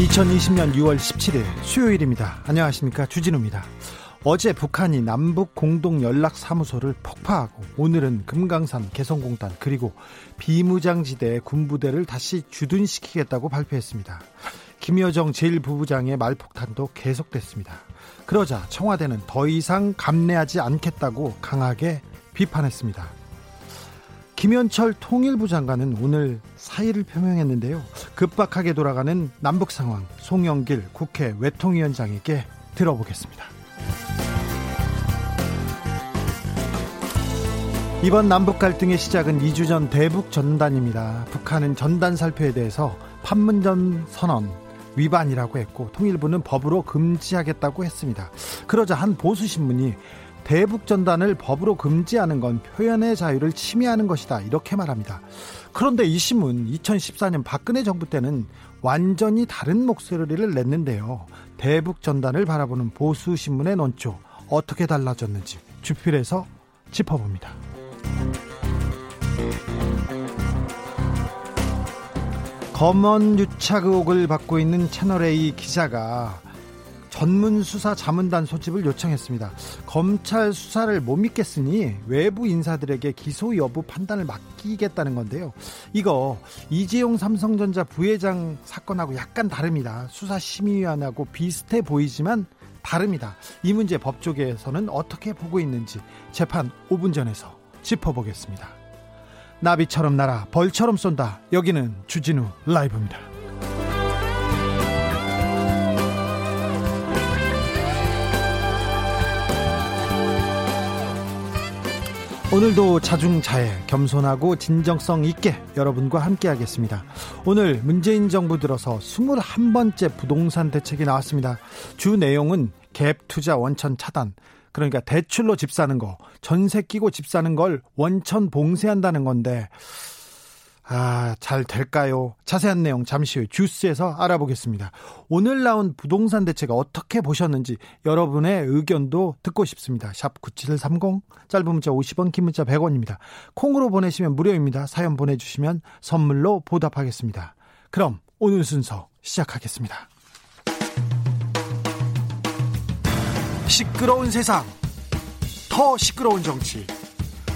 2020년 6월 17일 수요일입니다. 안녕하십니까. 주진우입니다. 어제 북한이 남북 공동 연락 사무소를 폭파하고 오늘은 금강산 개성공단 그리고 비무장지대 군부대를 다시 주둔시키겠다고 발표했습니다. 김여정 제1부부장의 말폭탄도 계속됐습니다. 그러자 청와대는 더 이상 감내하지 않겠다고 강하게 비판했습니다. 김현철 통일부 장관은 오늘 사의를 표명했는데요. 급박하게 돌아가는 남북 상황 송영길 국회 외통위원장에게 들어보겠습니다. 이번 남북 갈등의 시작은 2주 전 대북 전단입니다. 북한은 전단 살표에 대해서 판문점 선언 위반이라고 했고 통일부는 법으로 금지하겠다고 했습니다. 그러자 한 보수 신문이 대북 전단을 법으로 금지하는 건 표현의 자유를 침해하는 것이다. 이렇게 말합니다. 그런데 이 신문 2014년 박근혜 정부 때는 완전히 다른 목소리를 냈는데요. 대북 전단을 바라보는 보수 신문의 논조 어떻게 달라졌는지 주필에서 짚어봅니다. 검언 유착 의혹을 받고 있는 채널A 기자가 전문 수사 자문단 소집을 요청했습니다. 검찰 수사를 못 믿겠으니 외부 인사들에게 기소 여부 판단을 맡기겠다는 건데요. 이거 이재용 삼성전자 부회장 사건하고 약간 다릅니다. 수사심의위원하고 비슷해 보이지만 다릅니다. 이 문제 법조계에서는 어떻게 보고 있는지 재판 5분 전에서 짚어보겠습니다. 나비처럼 날아 벌처럼 쏜다. 여기는 주진우 라이브입니다. 오늘도 자중자애, 겸손하고 진정성 있게 여러분과 함께하겠습니다. 오늘 문재인 정부 들어서 21번째 부동산 대책이 나왔습니다. 주 내용은 갭 투자 원천 차단, 그러니까 대출로 집 사는 거, 전세 끼고 집 사는 걸 원천 봉쇄한다는 건데, 아, 잘 될까요? 자세한 내용 잠시 후 주스에서 알아보겠습니다. 오늘 나온 부동산 대책 어떻게 보셨는지 여러분의 의견도 듣고 싶습니다. 샵 9730, 짧은 문자 50원, 긴 문자 100원입니다. 콩으로 보내시면 무료입니다. 사연 보내주시면 선물로 보답하겠습니다. 그럼 오늘 순서 시작하겠습니다. 시끄러운 세상, 더 시끄러운 정치,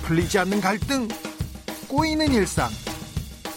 풀리지 않는 갈등, 꼬이는 일상,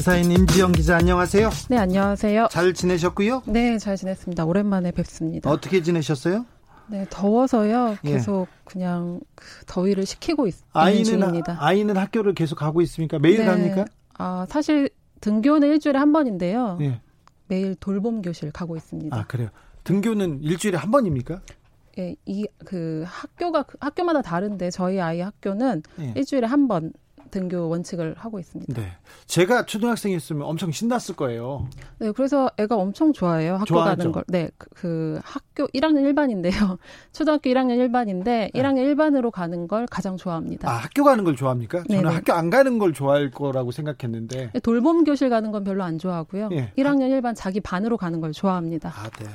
시사인 임지영 기자 안녕하세요. 네, 안녕하세요. 잘 지내셨고요? 네, 잘 지냈습니다. 오랜만에 뵙습니다. 어떻게 지내셨어요? 네, 더워서요. 예. 계속 예. 그냥 그 더위를 식히고 있, 아이는, 중입니다. 아이는 학교를 계속 가고 있습니까? 매일 네. 갑니까? 아, 사실 등교는 일주일에 한 번인데요. 예. 매일 돌봄 교실 가고 있습니다. 아, 그래요. 등교는 일주일에 한 번입니까? 예, 이 그 학교가 학교마다 다른데 저희 아이 학교는 예. 일주일에 한 번 등교 원칙을 하고 있습니다. 네. 제가 초등학생이었으면 엄청 신났을 거예요. 네, 그래서 애가 엄청 좋아해요. 학교 좋아하죠. 가는 걸. 네, 그, 그, 학교 1학년 일반인데요. 초등학교 1학년 일반인데 네. 1학년 일반으로 가는 걸 가장 좋아합니다. 아, 학교 가는 걸 좋아합니까? 저는 네네. 학교 안 가는 걸 좋아할 거라고 생각했는데. 네, 돌봄 교실 가는 건 별로 안 좋아하고요. 네. 1학년 일반 자기 반으로 가는 걸 좋아합니다. 아, 네.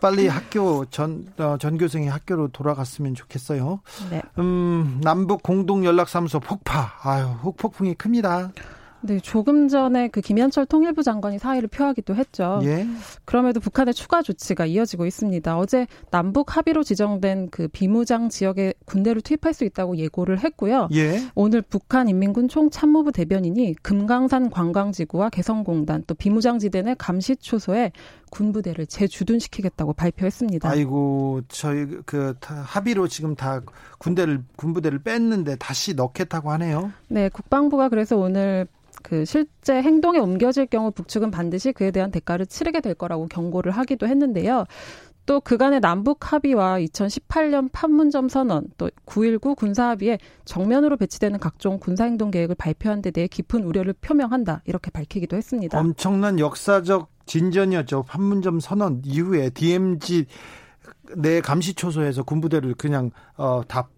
빨리 학교 전 어, 전교생이 학교로 돌아갔으면 좋겠어요. 네. 음, 남북 공동 연락사무소 폭파. 아유, 폭풍이 큽니다. 네, 조금 전에 그 김현철 통일부 장관이 사의를 표하기도 했죠. 예. 그럼에도 북한의 추가 조치가 이어지고 있습니다. 어제 남북 합의로 지정된 그 비무장 지역에 군대를 투입할 수 있다고 예고를 했고요. 예. 오늘 북한 인민군 총참모부 대변인이 금강산 관광지구와 개성공단 또 비무장지대 내 감시초소에 군부대를 재주둔시키겠다고 발표했습니다. 아이고 저희 그 합의로 지금 다 군대를 군부대를 뺐는데 다시 넣겠다고 하네요. 네, 국방부가 그래서 오늘 그 실제 행동에 옮겨질 경우 북측은 반드시 그에 대한 대가를 치르게 될 거라고 경고를 하기도 했는데요. 또 그간의 남북 합의와 2018년 판문점 선언, 또 9.19 군사 합의에 정면으로 배치되는 각종 군사 행동 계획을 발표한 데 대해 깊은 우려를 표명한다. 이렇게 밝히기도 했습니다. 엄청난 역사적 진전이었죠. 판문점 선언 이후에 DMZ 내 감시 초소에서 군부대를 그냥 어, 다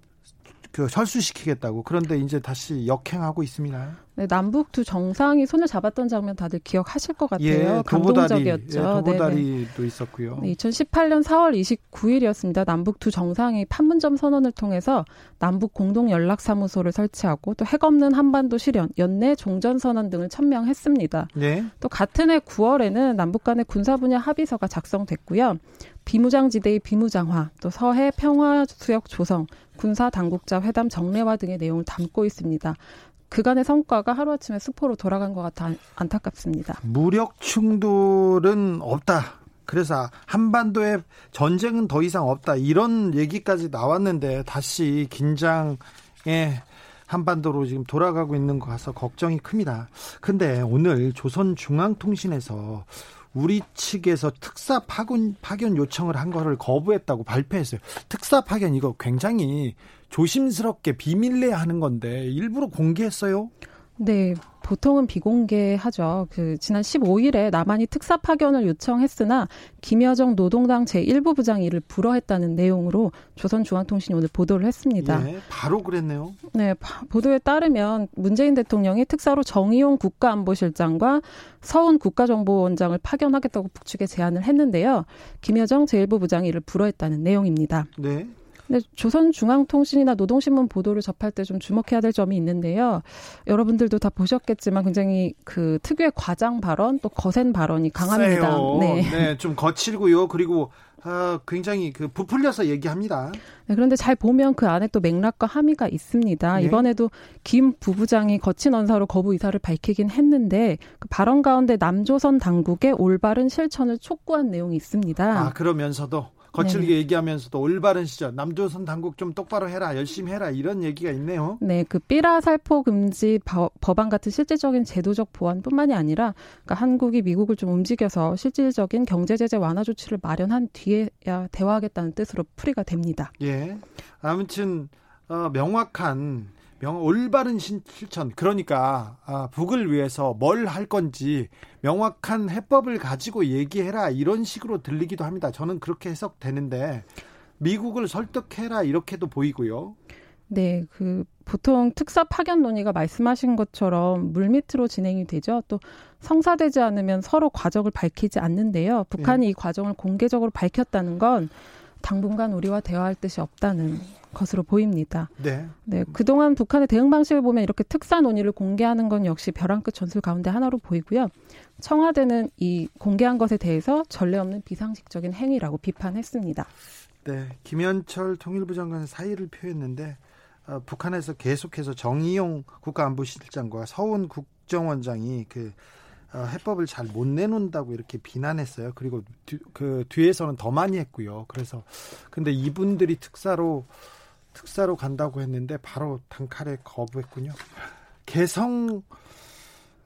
그 철수시키겠다고 그런데 이제 다시 역행하고 있습니다. 네, 남북 두 정상이 손을 잡았던 장면 다들 기억하실 것 같아요. 예, 감동적이었죠. 예, 도보다리도 있었고요. 네, 2018년 4월 29일이었습니다. 남북 두 정상이 판문점 선언을 통해서 남북 공동 연락 사무소를 설치하고 또 핵 없는 한반도 실현, 연내 종전 선언 등을 천명했습니다. 네. 또 같은 해 9월에는 남북 간의 군사 분야 합의서가 작성됐고요. 비무장지대의 비무장화, 또 서해 평화 수역 조성, 군사 당국자 회담 정례화 등의 내용을 담고 있습니다. 그간의 성과가 하루아침에 수포로 돌아간 것 같아 안타깝습니다. 무력 충돌은 없다. 그래서 한반도에 전쟁은 더 이상 없다. 이런 얘기까지 나왔는데 다시 긴장에 한반도로 지금 돌아가고 있는 것 같아서 걱정이 큽니다. 근데 오늘 조선중앙통신에서 우리 측에서 특사 파견, 파견 요청을 한 거를 거부했다고 발표했어요. 특사 파견 이거 굉장히 조심스럽게 비밀리에 하는 건데 일부러 공개했어요? 네, 보통은 비공개하죠. 그 지난 15일에 남한이 특사 파견을 요청했으나 김여정 노동당 제1부 부장이 이를 불허했다는 내용으로 조선중앙통신이 오늘 보도를 했습니다. 예, 바로 그랬네요. 네, 보도에 따르면 문재인 대통령이 특사로 정의용 국가안보실장과 서훈 국가정보원장을 파견하겠다고 북측에 제안을 했는데요. 김여정 제1부 부장이 이를 불허했다는 내용입니다. 네. 근데 조선중앙통신이나 노동신문 보도를 접할 때 좀 주목해야 될 점이 있는데요. 여러분들도 다 보셨겠지만 굉장히 그 특유의 과장 발언 또 거센 발언이 강합니다. 세요. 네. 네, 좀 거칠고요. 그리고 아, 굉장히 그 부풀려서 얘기합니다. 네, 그런데 잘 보면 그 안에 또 맥락과 함의가 있습니다. 네. 이번에도 김 부부장이 거친 언사로 거부 의사를 밝히긴 했는데 그 발언 가운데 남조선 당국의 올바른 실천을 촉구한 내용이 있습니다. 아, 그러면서도 거칠게 네. 얘기하면서도 올바른 시절 남조선 당국 좀 똑바로 해라 열심히 해라 이런 얘기가 있네요. 네, 그 삐라 살포 금지 법안 같은 실질적인 제도적 보완뿐만이 아니라 그러니까 한국이 미국을 좀 움직여서 실질적인 경제 제재 완화 조치를 마련한 뒤에야 대화하겠다는 뜻으로 풀이가 됩니다. 예. 아무튼 어, 명확한 명 올바른 실천 그러니까 아, 북을 위해서 뭘 할 건지 명확한 해법을 가지고 얘기해라 이런 식으로 들리기도 합니다. 저는 그렇게 해석되는데 미국을 설득해라 이렇게도 보이고요. 네, 그 보통 특사 파견 논의가 말씀하신 것처럼 물밑으로 진행이 되죠. 또 성사되지 않으면 서로 과정을 밝히지 않는데요. 북한이 네. 이 과정을 공개적으로 밝혔다는 건 당분간 우리와 대화할 뜻이 없다는 것으로 보입니다. 네. 네. 그동안 북한의 대응 방식을 보면 이렇게 특사 논의를 공개하는 건 역시 벼랑 끝 전술 가운데 하나로 보이고요. 청와대는 이 공개한 것에 대해서 전례 없는 비상식적인 행위라고 비판했습니다. 네. 김현철 통일부 장관 사의를 표했는데 어, 북한에서 계속해서 정의용 국가안보실장과 서훈 국정원장이 그 어, 해법을 잘 못 내놓는다고 이렇게 비난했어요. 그리고 뒤, 그 뒤에서는 더 많이 했고요. 그래서 근데 이분들이 특사로 특사로 간다고 했는데 바로 단칼에 거부했군요. 개성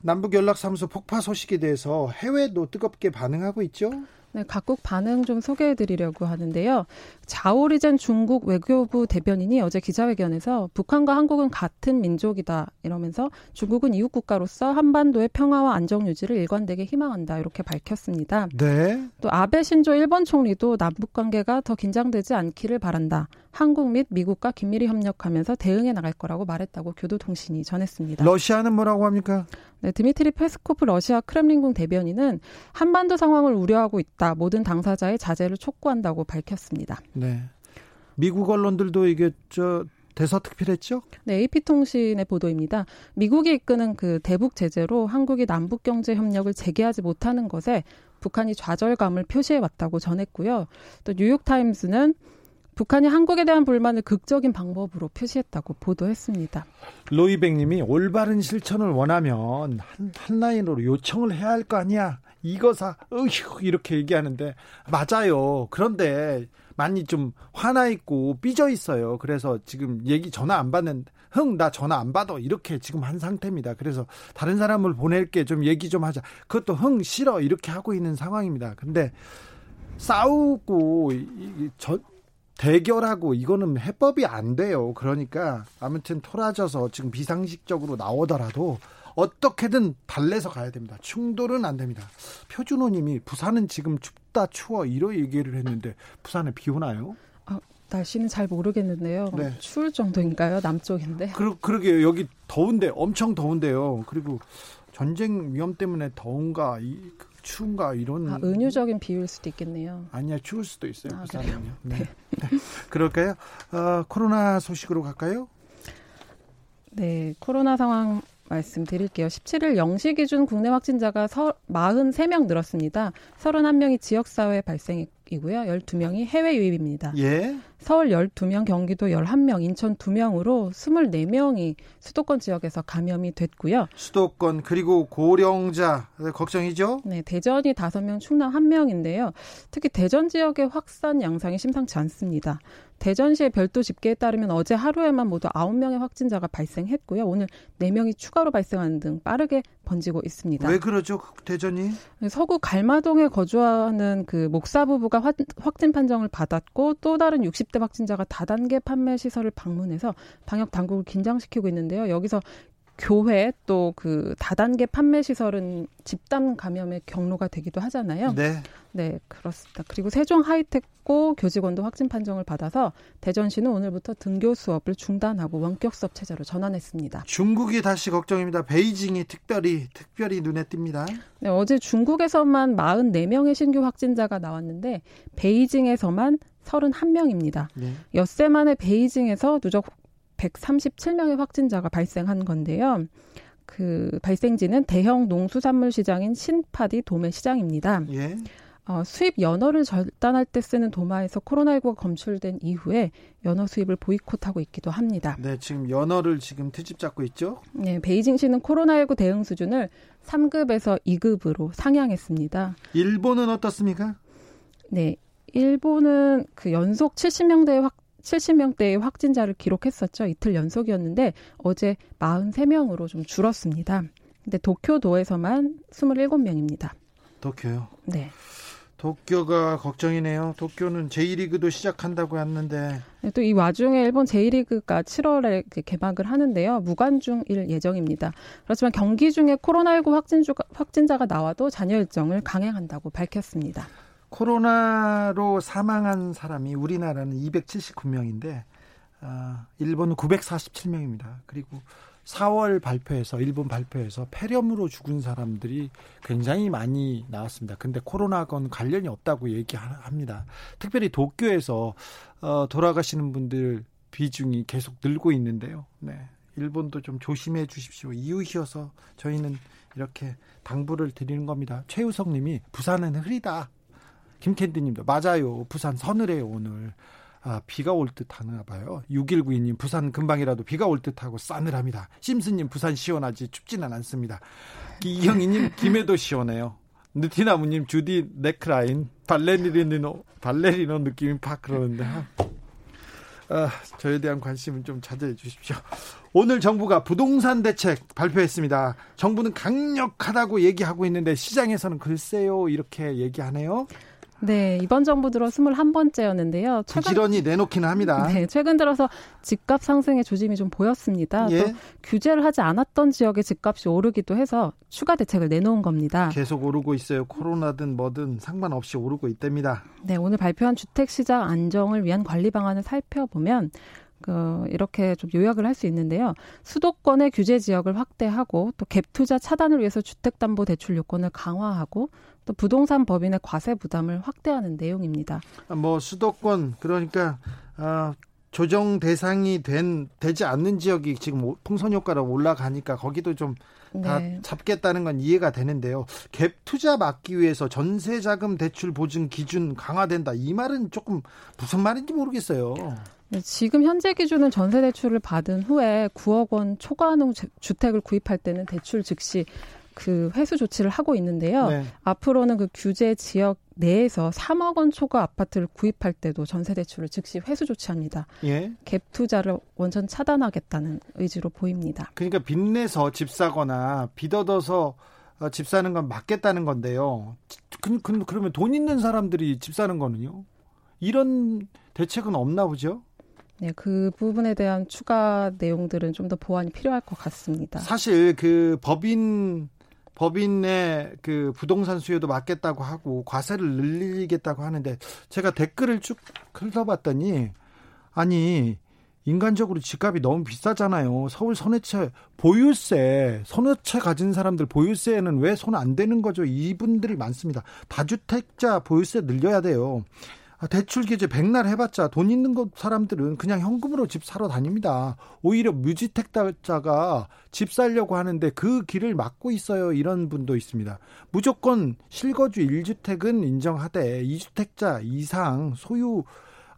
남북 연락사무소 폭파 소식에 대해서 해외도 뜨겁게 반응하고 있죠. 네, 각국 반응 좀 소개해 드리려고 하는데요. 자오리젠 중국 외교부 대변인이 어제 기자회견에서 북한과 한국은 같은 민족이다 이러면서 중국은 이웃 국가로서 한반도의 평화와 안정 유지를 일관되게 희망한다 이렇게 밝혔습니다. 네. 또 아베 신조 일본 총리도 남북 관계가 더 긴장되지 않기를 바란다. 한국 및 미국과 긴밀히 협력하면서 대응해 나갈 거라고 말했다고 교도통신이 전했습니다. 러시아는 뭐라고 합니까? 네, 드미트리 페스코프 러시아 크렘린궁 대변인은 한반도 상황을 우려하고 있다. 모든 당사자의 자제를 촉구한다고 밝혔습니다. 네. 미국 언론들도 이게 저 대서특필했죠? 네, AP통신의 보도입니다. 미국이 이끄는 그 대북 제재로 한국이 남북 경제 협력을 재개하지 못하는 것에 북한이 좌절감을 표시해 왔다고 전했고요. 또 뉴욕타임스는 북한이 한국에 대한 불만을 극적인 방법으로 표시했다고 보도했습니다. 로이백님이 올바른 실천을 원하면 한, 한 라인으로 요청을 해야 할 거 아니야. 이거사, 으휴, 이렇게 얘기하는데, 맞아요. 그런데 많이 좀 화나 있고 삐져 있어요. 그래서 지금 얘기 전화 안 받는, 흥, 나 전화 안 받아. 이렇게 지금 한 상태입니다. 그래서 다른 사람을 보낼게 좀 얘기 좀 하자. 그것도 흥, 싫어. 이렇게 하고 있는 상황입니다. 근데 싸우고, 저, 대결하고 이거는 해법이 안 돼요. 그러니까 아무튼 토라져서 지금 비상식적으로 나오더라도 어떻게든 달래서 가야 됩니다. 충돌은 안 됩니다. 표준호님이 부산은 지금 춥다 추워 이러 얘기를 했는데 부산에 비 오나요? 아, 날씨는 잘 모르겠는데요. 네. 추울 정도인가요? 남쪽인데. 그러, 그러게요. 여기 더운데 엄청 더운데요. 그리고 전쟁 위험 때문에 더운가 이, 그 추운가 이런 아, 은유적인 비유일 수도 있겠네요. 아니야 추울 수도 있어요. 아, 부산은요. 네. 네. 네. 그럴까요? 어, 코로나 소식으로 갈까요? 네, 코로나 상황 말씀드릴게요. 17일 0시 기준 국내 확진자가 43명 늘었습니다. 31명이 지역사회 발생이고요. 12명이 해외 유입입니다. 예. 서울 12명, 경기도 11명, 인천 2명으로 24명이 수도권 지역에서 감염이 됐고요. 수도권 그리고 고령자 걱정이죠? 네, 대전이 5명, 충남 1명인데요. 특히 대전 지역의 확산 양상이 심상치 않습니다. 대전시의 별도 집계에 따르면 어제 하루에만 모두 9명의 확진자가 발생했고요. 오늘 4명이 추가로 발생하는 등 빠르게 번지고 있습니다. 왜 그러죠? 대전이? 서구 갈마동에 거주하는 그 목사 부부가 확진 판정을 받았고 또 다른 60대 확진자가 다단계 판매 시설을 방문해서 방역 당국을 긴장시키고 있는데요. 여기서 교회 또 그 다단계 판매 시설은 집단 감염의 경로가 되기도 하잖아요. 네. 네, 그렇습니다. 그리고 세종 하이텍고 교직원도 확진 판정을 받아서 대전시는 오늘부터 등교 수업을 중단하고 원격 수업 체제로 전환했습니다. 중국이 다시 걱정입니다. 베이징이 특별히 특별히 눈에 띕니다. 네, 어제 중국에서만 44명의 신규 확진자가 나왔는데 베이징에서만 31명입니다. 네. 엿새 만에 베이징에서 누적 137명의 확진자가 발생한 건데요. 그 발생지는 대형 농수산물 시장인 신파디 도매 시장입니다. 예. 어, 수입 연어를 절단할 때 쓰는 도마에서 코로나19가 검출된 이후에 연어 수입을 보이콧하고 있기도 합니다. 네, 지금 연어를 지금 트집 잡고 있죠? 네, 베이징시는 코로나19 대응 수준을 3급에서 2급으로 상향했습니다. 일본은 어떻습니까? 네, 일본은 그 연속 70명대의 확 70명대의 확진자를 기록했었죠. 이틀 연속이었는데 어제 43명으로 좀 줄었습니다. 근데 도쿄도에서만 27명입니다. 도쿄요? 네. 도쿄가 걱정이네요. 도쿄는 제1리그도 시작한다고 했는데 네, 또이 와중에 일본 제1리그가 7월에 개막을 하는데요. 무관중일 예정입니다. 그렇지만 경기 중에 코로나19 확진주, 확진자가 나와도 잔여 일정을 강행한다고 밝혔습니다. 코로나로 사망한 사람이 우리나라는 279명인데 어, 일본은 947명입니다. 그리고 4월 발표에서 일본 발표에서 폐렴으로 죽은 사람들이 굉장히 많이 나왔습니다. 근데 코로나건 관련이 없다고 얘기합니다. 특별히 도쿄에서 어, 돌아가시는 분들 비중이 계속 늘고 있는데요. 네. 일본도 좀 조심해 주십시오. 이웃이어서 저희는 이렇게 당부를 드리는 겁니다. 최우성 님이 부산은 흐리다. 김캔디 님도 맞아요. 부산 서늘해요, 오늘. 아, 비가 올 듯 하나 봐요. 6192님, 부산 금방이라도 비가 올 듯 하고 싸늘합니다. 심스님, 부산 시원하지 춥지는 않습니다. 이경희님, 김해도 시원해요. 느티나무님, 주디 네크라인, 발레리노, 발레리노 느낌이 팍 그러는데. 아, 저에 대한 관심은 좀 자제해 주십시오. 오늘 정부가 부동산 대책 발표했습니다. 정부는 강력하다고 얘기하고 있는데 시장에서는 글쎄요, 이렇게 얘기하네요. 네, 이번 정부 들어 21번째였는데요. 최근, 부지런히 내놓기는 합니다. 네, 최근 들어서 집값 상승의 조짐이 좀 보였습니다. 예. 또 규제를 하지 않았던 지역의 집값이 오르기도 해서 추가 대책을 내놓은 겁니다. 계속 오르고 있어요. 코로나든 뭐든 상관없이 오르고 있답니다. 네, 오늘 발표한 주택시장 안정을 위한 관리 방안을 살펴보면 그 이렇게 좀 요약을 할 수 있는데요. 수도권의 규제 지역을 확대하고 또 갭 투자 차단을 위해서 주택담보대출 요건을 강화하고 또 부동산 법인의 과세 부담을 확대하는 내용입니다. 뭐 수도권 그러니까 어, 조정 대상이 된 되지 않는 지역이 지금 풍선 효과로 올라가니까 거기도 좀다 네. 잡겠다는 건 이해가 되는데요. 갭 투자 막기 위해서 전세 자금 대출 보증 기준 강화된다. 이 말은 조금 무슨 말인지 모르겠어요. 네, 지금 현재 기준은 전세 대출을 받은 후에 9억 원 초과하는 주택을 구입할 때는 대출 즉시 그 회수 조치를 하고 있는데요. 네. 앞으로는 그 규제 지역 내에서 3억 원 초과 아파트를 구입할 때도 전세 대출을 즉시 회수 조치합니다. 예. 갭 투자를 원천 차단하겠다는 의지로 보입니다. 그러니까 빚내서 집 사거나 빚 얻어서 어, 집 사는 건 막겠다는 건데요. 그, 그, 그러면 돈 있는 사람들이 집 사는 거는요? 이런 대책은 없나 보죠? 네, 그 부분에 대한 추가 내용들은 좀 더 보완이 필요할 것 같습니다. 사실 그 법인 법인의 그 부동산 수요도 막겠다고 하고 과세를 늘리겠다고 하는데 제가 댓글을 쭉 흘러봤더니 아니 인간적으로 집값이 너무 비싸잖아요. 서울 선해채 보유세 선해채 가진 사람들 보유세는 왜 손안 대는 거죠? 이분들이 많습니다. 다주택자 보유세 늘려야 돼요. 아, 대출 규제 백날 해봤자 돈 있는 것 사람들은 그냥 현금으로 집 사러 다닙니다. 오히려 무주택자가 집 살려고 하는데 그 길을 막고 있어요. 이런 분도 있습니다. 무조건 실거주 1주택은 인정하되 2주택자 이상 소유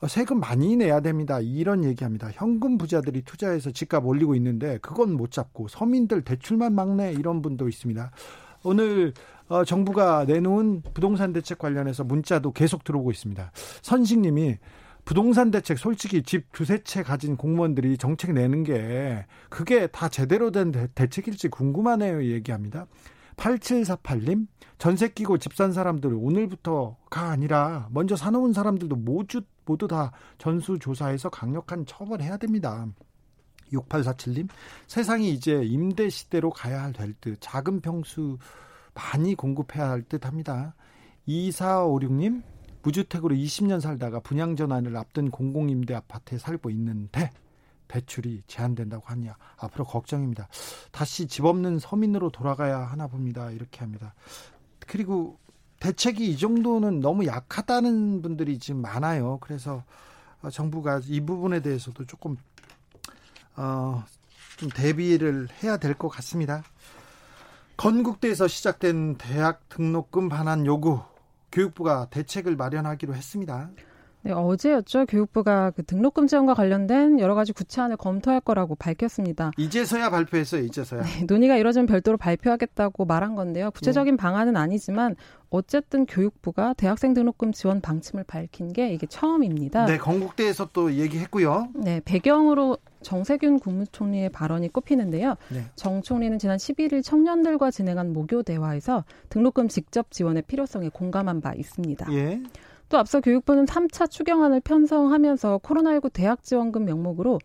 세금 많이 내야 됩니다. 이런 얘기합니다. 현금 부자들이 투자해서 집값 올리고 있는데 그건 못 잡고 서민들 대출만 막내 이런 분도 있습니다. 오늘 어, 정부가 내놓은 부동산 대책 관련해서 문자도 계속 들어오고 있습니다. 선식님이 부동산 대책 솔직히 집 두세 채 가진 공무원들이 정책 내는 게 그게 다 제대로 된 대책일지 궁금하네요 얘기합니다. 8748님 전세 끼고 집 산 사람들 오늘부터가 아니라 먼저 사놓은 사람들도 모두 모두 다 전수조사해서 강력한 처벌해야 됩니다. 6847님 세상이 이제 임대 시대로 가야 될 듯 작은 평수 많이 공급해야 할 듯 합니다. 2456님, 무주택으로 20년 살다가 분양 전환을 앞둔 공공임대 아파트에 살고 있는데 대출이 제한된다고 하냐. 앞으로 걱정입니다. 다시 집 없는 서민으로 돌아가야 하나 봅니다. 이렇게 합니다. 그리고 대책이 이 정도는 너무 약하다는 분들이 지금 많아요. 그래서 정부가 이 부분에 대해서도 조금 어, 좀 대비를 해야 될 것 같습니다. 건국대에서 시작된 대학 등록금 반환 요구 교육부가 대책을 마련하기로 했습니다. 네, 어제였죠. 교육부가 그 등록금 지원과 관련된 여러 가지 구체안을 검토할 거라고 밝혔습니다. 이제서야 발표했어요. 이제서야. 네, 논의가 이뤄지면 별도로 발표하겠다고 말한 건데요. 구체적인 네. 방안은 아니지만 어쨌든 교육부가 대학생 등록금 지원 방침을 밝힌 게 이게 처음입니다. 네, 건국대에서 또 얘기했고요. 네, 배경으로 정세균 국무총리의 발언이 꼽히는데요. 네. 정 총리는 지난 11일 청년들과 진행한 모교 대화에서 등록금 직접 지원의 필요성에 공감한 바 있습니다. 예. 또 앞서 교육부는 3차 추경안을 편성하면서 코로나19 대학 지원금 명목으로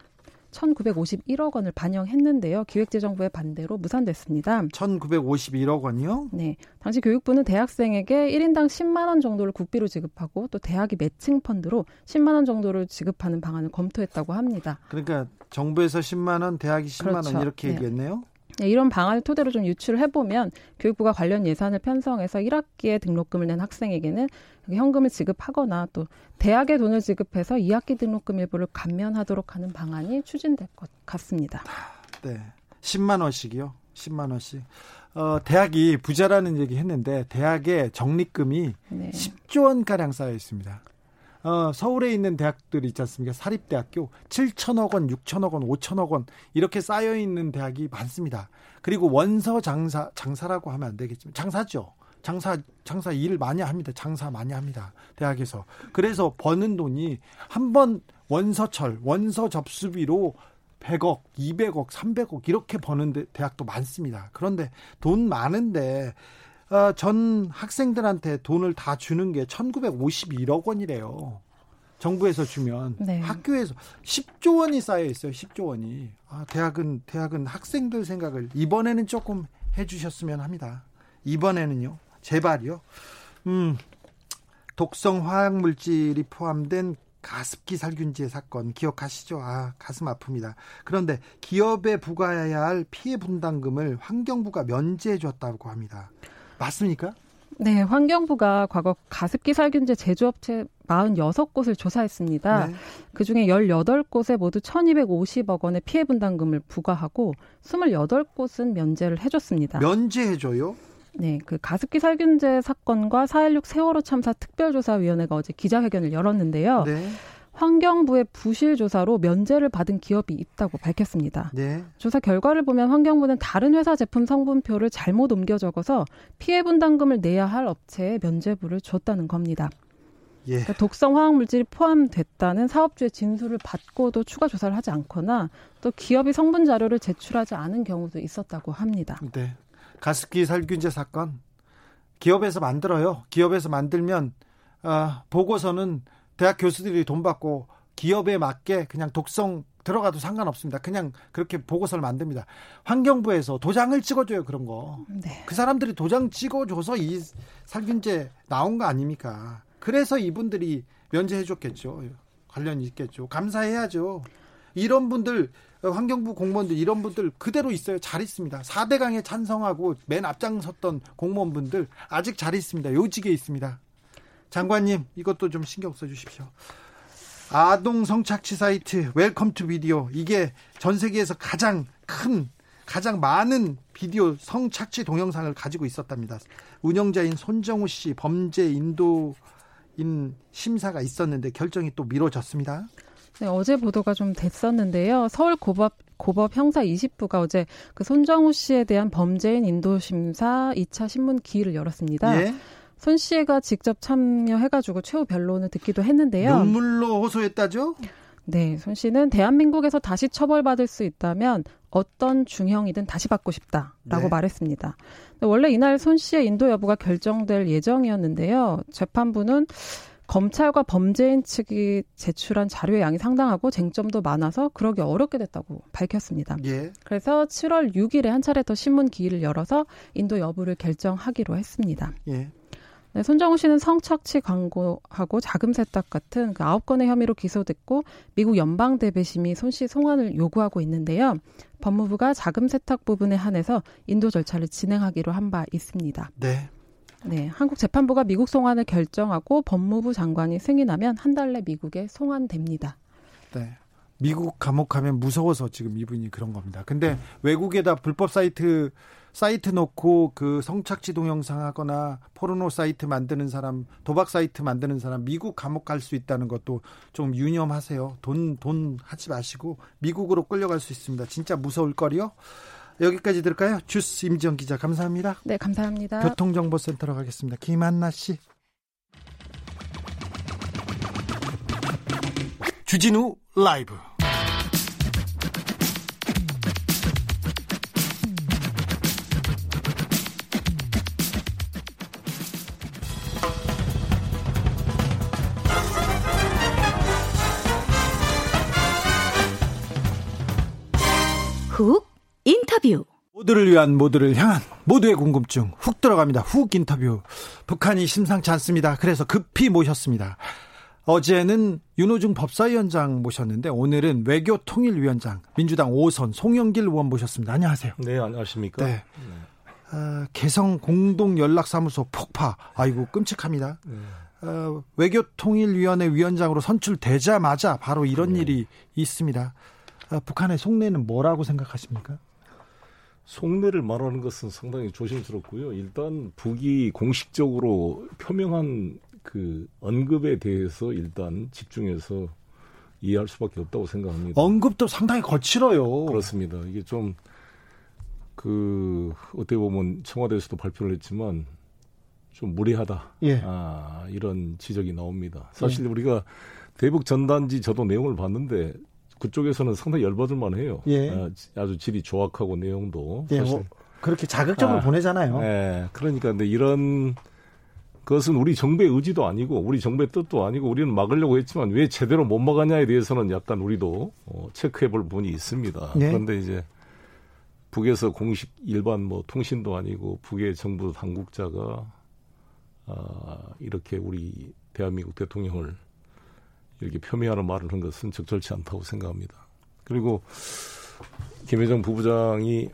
1,951억 원을 반영했는데요. 기획재정부의 반대로 무산됐습니다. 1,951억 원이요? 네. 당시 교육부는 대학생에게 1인당 10만 원 정도를 국비로 지급하고 또 대학이 매칭 펀드로 10만 원 정도를 지급하는 방안을 검토했다고 합니다. 그러니까 정부에서 10만 원, 대학이 10만 그렇죠. 원 이렇게 네. 얘기했네요. 네, 이런 방안을 토대로 좀 유출을 해보면 교육부가 관련 예산을 편성해서 1학기에 등록금을 낸 학생에게는 현금을 지급하거나 또 대학에 돈을 지급해서 2학기 등록금 일부를 감면하도록 하는 방안이 추진될 것 같습니다. 네. 10만 원씩이요. 10만 원씩. 어, 대학이 부자라는 얘기 했는데 대학의 적립금이 네. 10조 원 가량 쌓여 있습니다. 어, 서울에 있는 대학들 있지 않습니까? 사립대학교 7천억 원, 6천억 원, 5천억 원 이렇게 쌓여 있는 대학이 많습니다. 그리고 원서 장사 장사라고 하면 안 되겠지만 장사죠. 장사 장사 일 많이 합니다. 장사 많이 합니다. 대학에서. 그래서 버는 돈이 한 번 원서철, 원서 접수비로 100억, 200억, 300억 이렇게 버는 대학도 많습니다. 그런데 돈 많은데 어, 전 학생들한테 돈을 다 주는 게 1951억 원이래요. 정부에서 주면 네. 학교에서 10조 원이 쌓여 있어요. 10조 원이. 아, 대학은 대학은 학생들 생각을 이번에는 조금 해 주셨으면 합니다. 이번에는요. 제발이요. 음. 독성 화학 물질이 포함된 가습기 살균제 사건 기억하시죠? 아, 가슴 아픕니다. 그런데 기업에 부과해야 할 피해 분담금을 환경부가 면제해 줬다고 합니다. 맞습니까? 네, 환경부가 과거 가습기 살균제 제조업체 46곳을 조사했습니다. 네. 그중에 18곳에 모두 1250억 원의 피해 분담금을 부과하고 28곳은 면제를 해줬습니다. 면제해줘요? 네, 그 가습기 살균제 사건과 4.16 세월호 참사 특별조사위원회가 어제 기자회견을 열었는데요. 네. 환경부의 부실 조사로 면제를 받은 기업이 있다고 밝혔습니다. 네. 조사 결과를 보면 환경부는 다른 회사 제품 성분표를 잘못 옮겨 적어서 피해 분담금을 내야 할 업체에 면제부를 줬다는 겁니다. 예. 그러니까 독성 화학 물질이 포함됐다는 사업주의 진술을 받고도 추가 조사를 하지 않거나 또 기업이 성분 자료를 제출하지 않은 경우도 있었다고 합니다. 네. 가습기 살균제 사건 기업에서 만들어요. 기업에서 만들면 어, 보고서는 대학 교수들이 돈 받고 기업에 맞게 그냥 독성 들어가도 상관없습니다. 그냥 그렇게 보고서를 만듭니다. 환경부에서 도장을 찍어줘요 그런 거. 네. 그 사람들이 도장 찍어줘서 이 살균제 나온 거 아닙니까? 그래서 이분들이 면제해줬겠죠. 관련 있겠죠. 감사해야죠. 이런 분들 환경부 공무원들 이런 분들 그대로 있어요. 잘 있습니다. 4대강에 찬성하고 맨 앞장섰던 공무원분들 아직 잘 있습니다. 요직에 있습니다. 장관님 이것도 좀 신경 써 주십시오. 아동 성착취 사이트 웰컴 투 비디오 이게 전 세계에서 가장 큰 가장 많은 비디오 성착취 동영상을 가지고 있었답니다. 운영자인 손정우 씨 범죄 인도 인 심사가 있었는데 결정이 또 미뤄졌습니다. 네, 어제 보도가 좀 됐었는데요. 서울 고법 고법 형사 20부가 어제 그 손정우 씨에 대한 범죄인 인도 심사 2차 신문 기일을 열었습니다. 예? 손 씨가 직접 참여해가지고 최후 변론을 듣기도 했는데요. 눈물로 호소했다죠? 네, 손 씨는 대한민국에서 다시 처벌받을 수 있다면 어떤 중형이든 다시 받고 싶다라고 네. 말했습니다. 원래 이날 손 씨의 인도 여부가 결정될 예정이었는데요. 재판부는 검찰과 범죄인 측이 제출한 자료의 양이 상당하고 쟁점도 많아서 그러기 어렵게 됐다고 밝혔습니다. 예. 그래서 7월 6일에 한 차례 더 신문 기일을 열어서 인도 여부를 결정하기로 했습니다. 예. 네, 손정우 씨는 성착취 광고하고 자금 세탁 같은 그 9건의 혐의로 기소됐고 미국 연방 대배심이 손 씨 송환을 요구하고 있는데요. 법무부가 자금 세탁 부분에 한해서 인도 절차를 진행하기로 한 바 있습니다. 네. 네, 한국 재판부가 미국 송환을 결정하고 법무부 장관이 승인하면 한 달 내 미국에 송환됩니다. 네. 미국 감옥 가면 무서워서 지금 이분이 그런 겁니다. 근데 외국에다 불법 사이트 사이트 놓고 그 성착취 동영상 하거나 포르노 사이트 만드는 사람, 도박 사이트 만드는 사람 미국 감옥 갈 수 있다는 것도 좀 유념하세요. 돈 돈 하지 마시고 미국으로 끌려갈 수 있습니다. 진짜 무서울 거리요. 여기까지 들을까요? 주스 임지영 기자 감사합니다. 네, 감사합니다. 교통정보센터로 가겠습니다. 김한나 씨. 주진우 라이브 인터뷰 모두를 위한 모두를 향한 모두의 궁금증 훅 들어갑니다. 훅 인터뷰. 북한이 심상치 않습니다. 그래서 급히 모셨습니다. 어제는 윤호중 법사위원장 모셨는데 오늘은 외교통일위원장 민주당 5선 송영길 의원 모셨습니다. 안녕하세요. 네, 안녕하십니까? 네. 네. 어, 개성 공동 연락사무소 폭파. 아이고 끔찍합니다. 네. 어, 외교통일위원회 위원장으로 선출되자마자 바로 이런 네. 일이 있습니다. 어, 북한의 속내는 뭐라고 생각하십니까? 속내를 말하는 것은 상당히 조심스럽고요. 일단 북이 공식적으로 표명한 그 언급에 대해서 일단 집중해서 이해할 수밖에 없다고 생각합니다. 언급도 상당히 거칠어요. 그렇습니다. 이게 좀 그 어떻게 보면 청와대에서도 발표를 했지만 좀 무리하다. 예. 아, 이런 지적이 나옵니다. 사실 예. 우리가 대북 전단지 저도 내용을 봤는데 그쪽에서는 상당히 열받을 만해요. 예. 아, 아주 질이 조악하고 내용도 예, 뭐 그렇게 자극적으로 아, 보내잖아요. 예. 그러니까 근데 이런 그것은 우리 정부의 의지도 아니고 우리 정부의 뜻도 아니고 우리는 막으려고 했지만 왜 제대로 못 막았냐에 대해서는 약간 우리도 어, 체크해볼 부분이 있습니다. 네. 그런데 이제 북에서 공식 일반 뭐 통신도 아니고 북의 정부 당국자가 아, 이렇게 우리 대한민국 대통령을 이렇게 폄훼하는 말을 한 것은 적절치 않다고 생각합니다. 그리고 김혜정 부부장이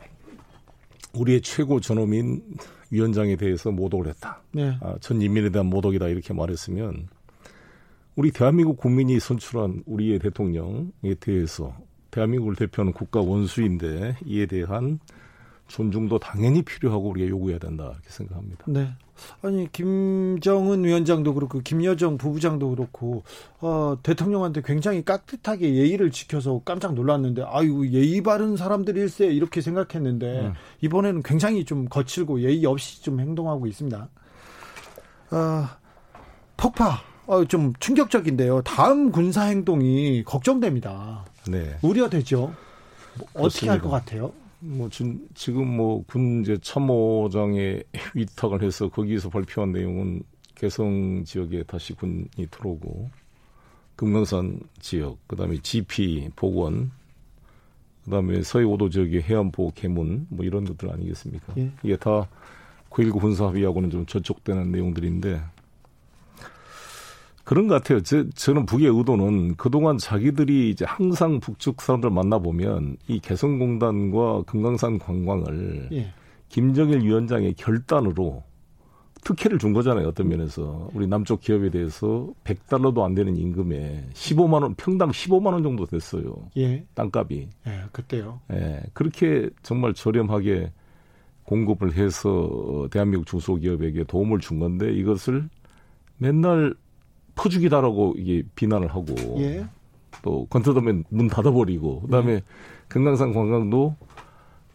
우리의 최고 전업인 위원장에 대해서 모독을 했다. 네. 아, 전 인민에 대한 모독이다 이렇게 말했으면 우리 대한민국 국민이 선출한 우리의 대통령에 대해서 대한민국을 대표하는 국가 원수인데 이에 대한 존중도 당연히 필요하고 우리가 요구해야 된다 이렇게 생각합니다. 네. 아니 김정은 위원장도 그렇고 김여정 부부장도 그렇고 어, 대통령한테 굉장히 깍듯하게 예의를 지켜서 깜짝 놀랐는데 아유 예의 바른 사람들일세 이렇게 생각했는데 음. 이번에는 굉장히 좀 거칠고 예의 없이 좀 행동하고 있습니다. 어, 폭파 어, 좀 충격적인데요. 다음 군사 행동이 걱정됩니다. 네. 우려되죠. 뭐 어떻게 할 것 같아요? 뭐 지, 금 뭐 군 이제 참모장에 위탁을 해서 거기서 발표한 내용은 개성 지역에 다시 군이 들어오고 금강산 지역, 그다음에 GP 복원, 그다음에 서해 오도 지역의 해안보 개문 뭐 이런 것들 아니겠습니까? 예. 이게 다 9.19 군사 합의하고는 좀 저촉되는 내용들인데 그런 것 같아요. 저, 저는 북의 의도는 그동안 자기들이 이제 항상 북측 사람들 만나보면 이 개성공단과 금강산 관광을 예. 김정일 위원장의 결단으로 특혜를 준 거잖아요. 어떤 면에서. 우리 남쪽 기업에 대해서 100달러도 안 되는 임금에 15만 원, 평당 15만 원 정도 됐어요. 예. 땅값이. 예, 그때요. 예. 그렇게 정말 저렴하게 공급을 해서 대한민국 중소기업에게 도움을 준 건데 이것을 맨날 퍼주기다라고 이게 비난을 하고 예. 또 건너더면 문 닫아버리고 그다음에 예. 금강산 관광도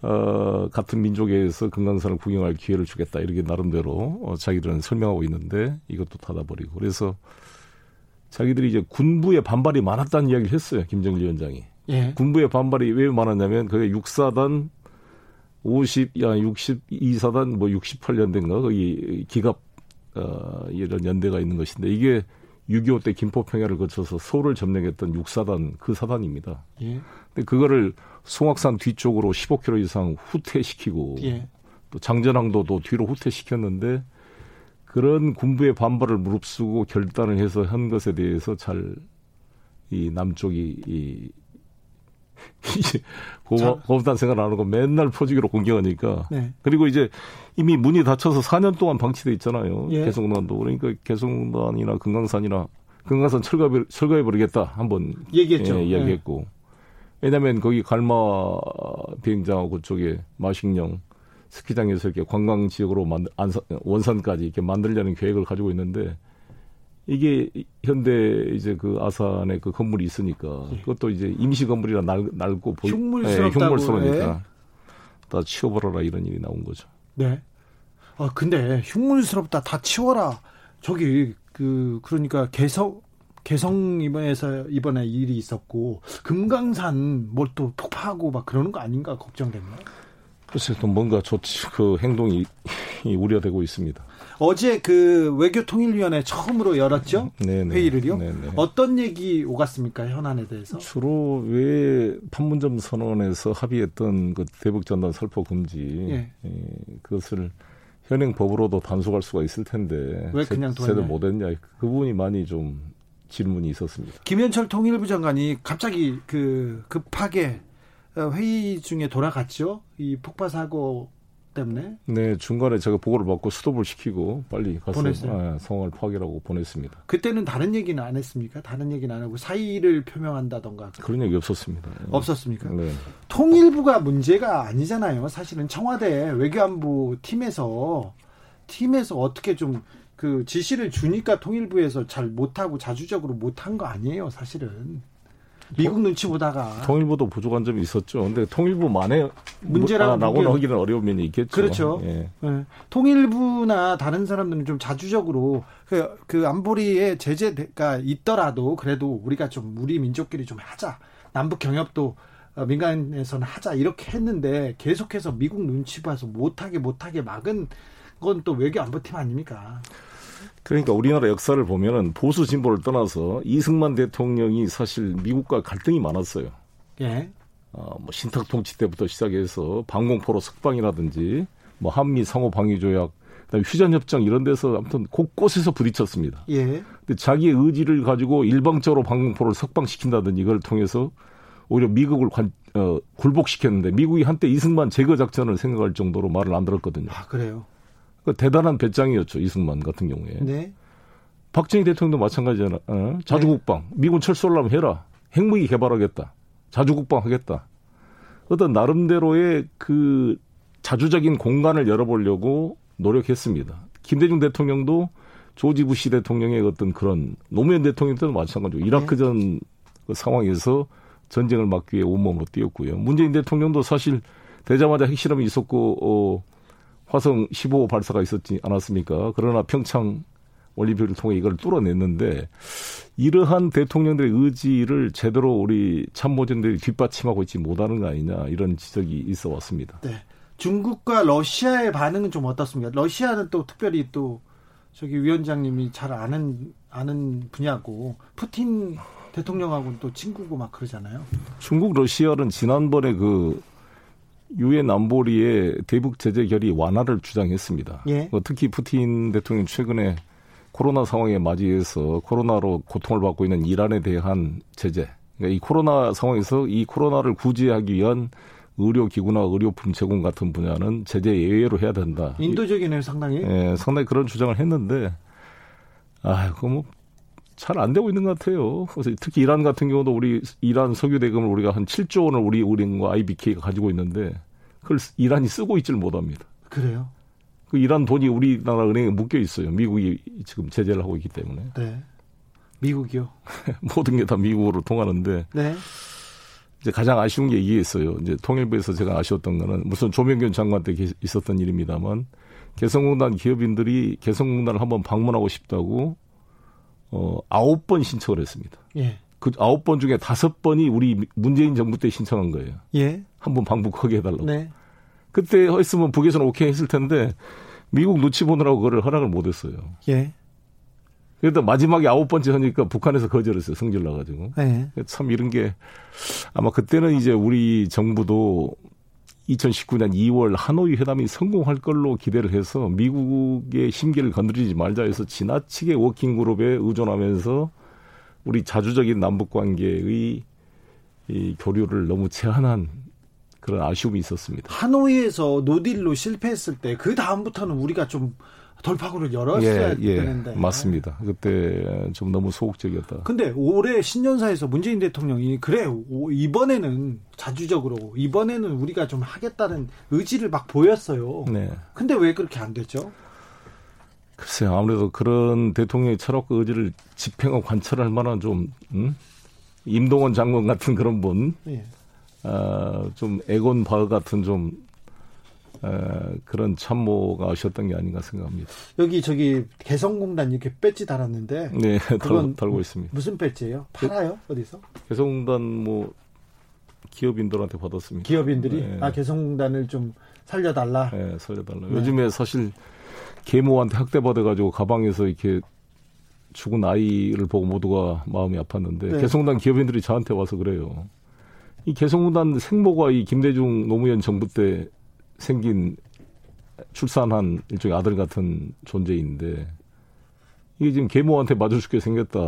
어, 같은 민족에서 금강산을 구경할 기회를 주겠다 이렇게 나름대로 어, 자기들은 설명하고 있는데 이것도 닫아버리고 그래서 자기들이 이제 군부의 반발이 많았다는 이야기를 했어요 김정일 위원장이 예. 군부의 반발이 왜 많았냐면 그게 육사단 50, 야, 62사단 뭐 68년대인가 거기 기갑 어, 이런 연대가 있는 것인데 이게 6.25 때 김포평야를 거쳐서 서울을 점령했던 6사단 그 사단입니다. 예. 근데 그거를 송악산 뒤쪽으로 15km 이상 후퇴시키고 예. 또 장전항도도 뒤로 후퇴시켰는데 그런 군부의 반발을 무릅쓰고 결단을 해서 한 것에 대해서 잘 이 남쪽이 이 이제 고맙다는 생각 안 하고 맨날 포지기로 공격하니까. 네. 그리고 이제 이미 문이 닫혀서 4년 동안 방치돼 있잖아요. 예. 개성단도. 그러니까 개성단이나 금강산이나 금강산 철거해, 철거해 버리겠다 한번 얘기했죠. 예, 이야기했고. 네. 왜냐하면 거기 갈마 비행장하고 그쪽에 마식령 스키장에서 이렇게 관광 지역으로 만 안산, 원산까지 이렇게 만들려는 계획을 가지고 있는데 이게 현대 이제 그 아산에 그 건물이 있으니까 예. 그것도 이제 임시 건물이라 날, 날고 보이 흉물스럽다고 네, 흉물스러우니까 예. 다 치워버려라 이런 일이 나온 거죠. 네. 아 근데 흉물스럽다 다 치워라. 저기 그 그러니까 개성 개성 이번에서 이번에 일이 있었고 금강산 뭘 또 폭파하고 막 그러는 거 아닌가 걱정됩니다. 글쎄 또 뭔가 좋지 그 행동이 우려되고 있습니다. 어제 그 외교통일위원회 처음으로 열었죠 네네. 회의를요. 네네. 어떤 얘기 오갔습니까 현안에 대해서? 주로 왜 판문점 선언에서 합의했던 그 대북 전단 살포 금지 예. 예, 그것을 현행 법으로도 단속할 수가 있을 텐데 왜 그냥 제, 제대로 못했냐 그 부분이 많이 좀 질문이 있었습니다. 김현철 통일부 장관이 갑자기 그 급하게 회의 중에 돌아갔죠. 이 폭파 사고 때문에? 네, 중간에 제가 보고를 받고 스톱을 시키고 빨리 가서 아, 상황을 파악이라고 보냈습니다. 그때는 다른 얘기는 안 했습니까? 다른 얘기는 안 하고 사의를 표명한다던가. 그런 얘기 없었습니다. 없었습니까? 네. 통일부가 문제가 아니잖아요. 사실은 청와대 외교안보 팀에서 팀에서 어떻게 좀 그 지시를 주니까 통일부에서 잘 못하고 자주적으로 못한 거 아니에요, 사실은. 미국 눈치 보다가 통일부도 부족한 점이 있었죠. 근데 통일부만의 문제라고는 하기는 어려운 면이 있겠죠. 그렇죠. 예. 네. 통일부나 다른 사람들은 좀 자주적으로 그, 그 안보리의 제재가 있더라도 그래도 우리가 좀 우리 민족끼리 좀 하자. 남북 경협도 어, 민간에서는 하자 이렇게 했는데 계속해서 미국 눈치 봐서 못하게 못하게 막은 건 또 외교 안보팀 아닙니까? 그러니까 우리나라 역사를 보면은 보수 진보를 떠나서 이승만 대통령이 사실 미국과 갈등이 많았어요. 예. 어, 뭐 신탁 통치 때부터 시작해서 방공포로 석방이라든지 뭐 한미 상호 방위 조약 그다음에 휴전 협정 이런 데서 아무튼 곳곳에서 부딪혔습니다. 예. 근데 자기의 의지를 가지고 일방적으로 방공포를 석방시킨다든지 이걸 통해서 오히려 미국을 관, 어, 굴복시켰는데 미국이 한때 이승만 제거 작전을 생각할 정도로 말을 안 들었거든요. 아, 그래요? 그 대단한 배짱이었죠 이승만 같은 경우에. 네. 박정희 대통령도 마찬가지잖아. 어? 자주국방. 네. 미군 철수하려면 해라. 핵무기 개발하겠다. 자주국방 하겠다. 어떤 나름대로의 그 자주적인 공간을 열어보려고 노력했습니다. 김대중 대통령도 조지 부시 대통령의 어떤 그런 노무현 대통령 때도 마찬가지고 이라크 네. 전그 상황에서 전쟁을 막기 위해 온몸으로 뛰었고요. 문재인 대통령도 사실 되자마자 핵실험이 있었고 어 화성 15 발사가 있었지 않았습니까? 그러나 평창 올림픽을 통해 이걸 뚫어냈는데 이러한 대통령들의 의지를 제대로 우리 참모진들이 뒷받침하고 있지 못하는 거 아니냐 이런 지적이 있어 왔습니다. 네. 중국과 러시아의 반응은 좀 어떻습니까? 러시아는 또 특별히 또 저기 위원장님이 잘 아는 아는 분야고 푸틴 대통령하고는 또 친구고 막 그러잖아요. 중국 러시아는 지난번에 그 유엔 안보리의 대북 제재 결의 완화를 주장했습니다. 예. 뭐 특히 푸틴 대통령 최근에 코로나 상황에 맞이해서 코로나로 고통을 받고 있는 이란에 대한 제재. 그러니까 이 코로나 상황에서 이 코로나를 구제하기 위한 의료기구나 의료품 제공 같은 분야는 제재 예외로 해야 된다. 인도적이네요, 상당히. 예, 상당히 그런 주장을 했는데, 아, 그거 뭐, 잘 안 되고 있는 것 같아요. 그래서 특히 이란 같은 경우도 우리 이란 석유 대금을 우리가 한 7조 원을 우리 은행과 IBK가 가지고 있는데, 그걸 이란이 쓰고 있지를 못합니다. 그래요? 그 이란 돈이 우리나라 은행에 묶여 있어요. 미국이 지금 제재를 하고 있기 때문에. 네. 미국이요? 모든 게 다 미국으로 통하는데. 네. 이제 가장 아쉬운 게 이게 있어요. 이제 통일부에서 제가 아쉬웠던 거는 무슨 조명균 장관 때 있었던 일입니다만 개성공단 기업인들이 개성공단을 한번 방문하고 싶다고 어 아홉 번 신청을 했습니다. 예. 그 아홉 번 중에 다섯 번이 우리 문재인 정부 때 신청한 거예요. 예. 한번 방북하게 해달라고. 네. 그때 했으면 북에서는 오케이 했을 텐데 미국 눈치 보느라고 그거를 허락을 못 했어요. 예. 그래도 마지막에 아홉 번째 하니까 북한에서 거절했어요. 성질 나가지고. 네. 참 이런 게 아마 그때는 이제 우리 정부도 2019년 2월 하노이 회담이 성공할 걸로 기대를 해서 미국의 심기를 건드리지 말자 해서 지나치게 워킹 그룹에 의존하면서 우리 자주적인 남북 관계의 이 교류를 너무 제한한 그런 아쉬움이 있었습니다. 하노이에서 노딜로 실패했을 때 그 다음부터는 우리가 좀 돌파구를 열었어야 예, 예, 되는데 맞습니다. 그때 좀 너무 소극적이었다. 근데 올해 신년사에서 문재인 대통령이 그래 이번에는 자주적으로 이번에는 우리가 좀 하겠다는 의지를 막 보였어요. 네. 근데 왜 그렇게 안 됐죠? 글쎄요. 아무래도 그런 대통령의 철학과 의지를 집행하고 관찰할 만한 좀 음? 임동원 장관 같은 그런 분, 예. 아, 좀 에곤 바흐 같은 좀 그런 참모가 오셨던 게 아닌가 생각합니다. 여기 저기 개성공단 이렇게 배지 달았는데 네 그건 달고 있습니다. 무슨 배지예요? 팔아요? 어디서? 개성공단 뭐 기업인들한테 받았습니다. 기업인들이 네. 아 개성공단을 좀 살려달라. 네 살려달라. 네. 요즘에 사실 계모한테 학대받아가지고 가방에서 이렇게 죽은 아이를 보고 모두가 마음이 아팠는데 네. 개성공단 기업인들이 저한테 와서 그래요. 이 개성공단 생모가 이 김대중 노무현 정부 때 생긴 출산한 일종의 아들 같은 존재인데 이게 지금 계모한테 맞아 죽게 생겼다.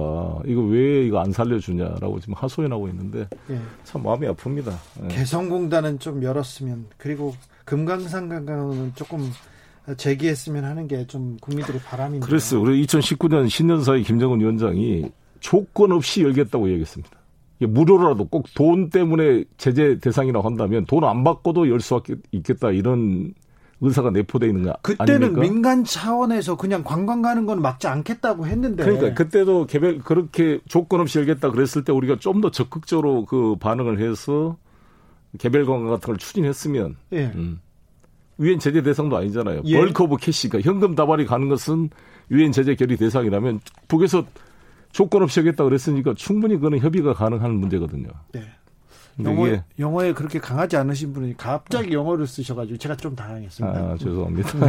이거 왜 이거 안 살려주냐라고 지금 하소연하고 있는데 예. 참 마음이 아픕니다. 예. 개성공단은 좀 열었으면 그리고 금강산 관광은 조금 재기했으면 하는 게 좀 국민들의 바람인데. 그랬어요. 우리 2019년 신년사의 김정은 위원장이 조건 없이 열겠다고 얘기했습니다. 무료라도 꼭 돈 때문에 제재 대상이라고 한다면 돈 안 받고도 열 수 있겠다 이런 의사가 내포돼 있는 거 그때는 아닙니까? 민간 차원에서 그냥 관광 가는 건 막지 않겠다고 했는데 그러니까 그때도 개별 그렇게 조건 없이 열겠다 그랬을 때 우리가 좀 더 적극적으로 그 반응을 해서 개별 관광 같은 걸 추진했으면 예. 음. 유엔 제재 대상도 아니잖아요. 예. bulk of cash가 현금 다발이 가는 것은 유엔 제재 결의 대상이라면 북에서 조건 없이 하겠다 그랬으니까 충분히 그거는 협의가 가능한 문제거든요. 네. 영어, 영어에 그렇게 강하지 않으신 분이 갑자기 영어를 쓰셔가지고 제가 좀 당황했습니다. 아, 죄송합니다.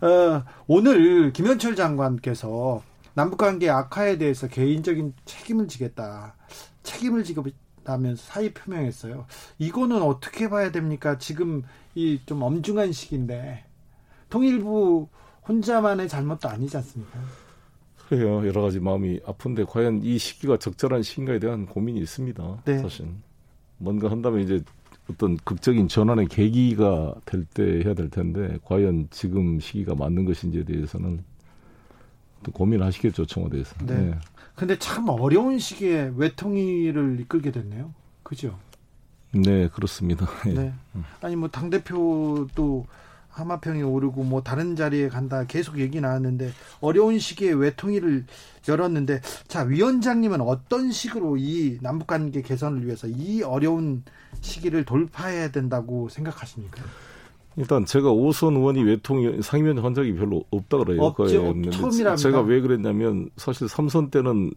네. 어, 오늘 김연철 장관께서 남북관계 악화에 대해서 개인적인 책임을 지겠다. 책임을 지겠다면서 사의 표명했어요. 이거는 어떻게 봐야 됩니까? 지금 이 좀 엄중한 시기인데 통일부 혼자만의 잘못도 아니지 않습니까? 그래요. 여러 가지 마음이 아픈데 과연 이 시기가 적절한 시기인가에 대한 고민이 있습니다. 네. 사실 뭔가 한다면 이제 어떤 극적인 전환의 계기가 될 때 해야 될 텐데 과연 지금 시기가 맞는 것인지에 대해서는 또 고민하시겠죠 청와대에서. 네. 네. 근데 참 어려운 시기에 외통위를 이끌게 됐네요. 그죠? 네, 그렇습니다. 예. 네. 아니 뭐 당 대표도 하마평이 오르고 뭐 다른 자리에 간다 계속 얘기 나왔는데 어려운 시기에 외통위를 열었는데 자 위원장님은 어떤 식으로 이 남북 관계 개선을 위해서 이 어려운 시기를 돌파해야 된다고 생각하십니까? 일단 제가 오선 의원이 외통 상임위원 한 적이 별로 없다 그래요. 없죠. 처음이랍니다. 제가 왜 그랬냐면 사실 삼선 때는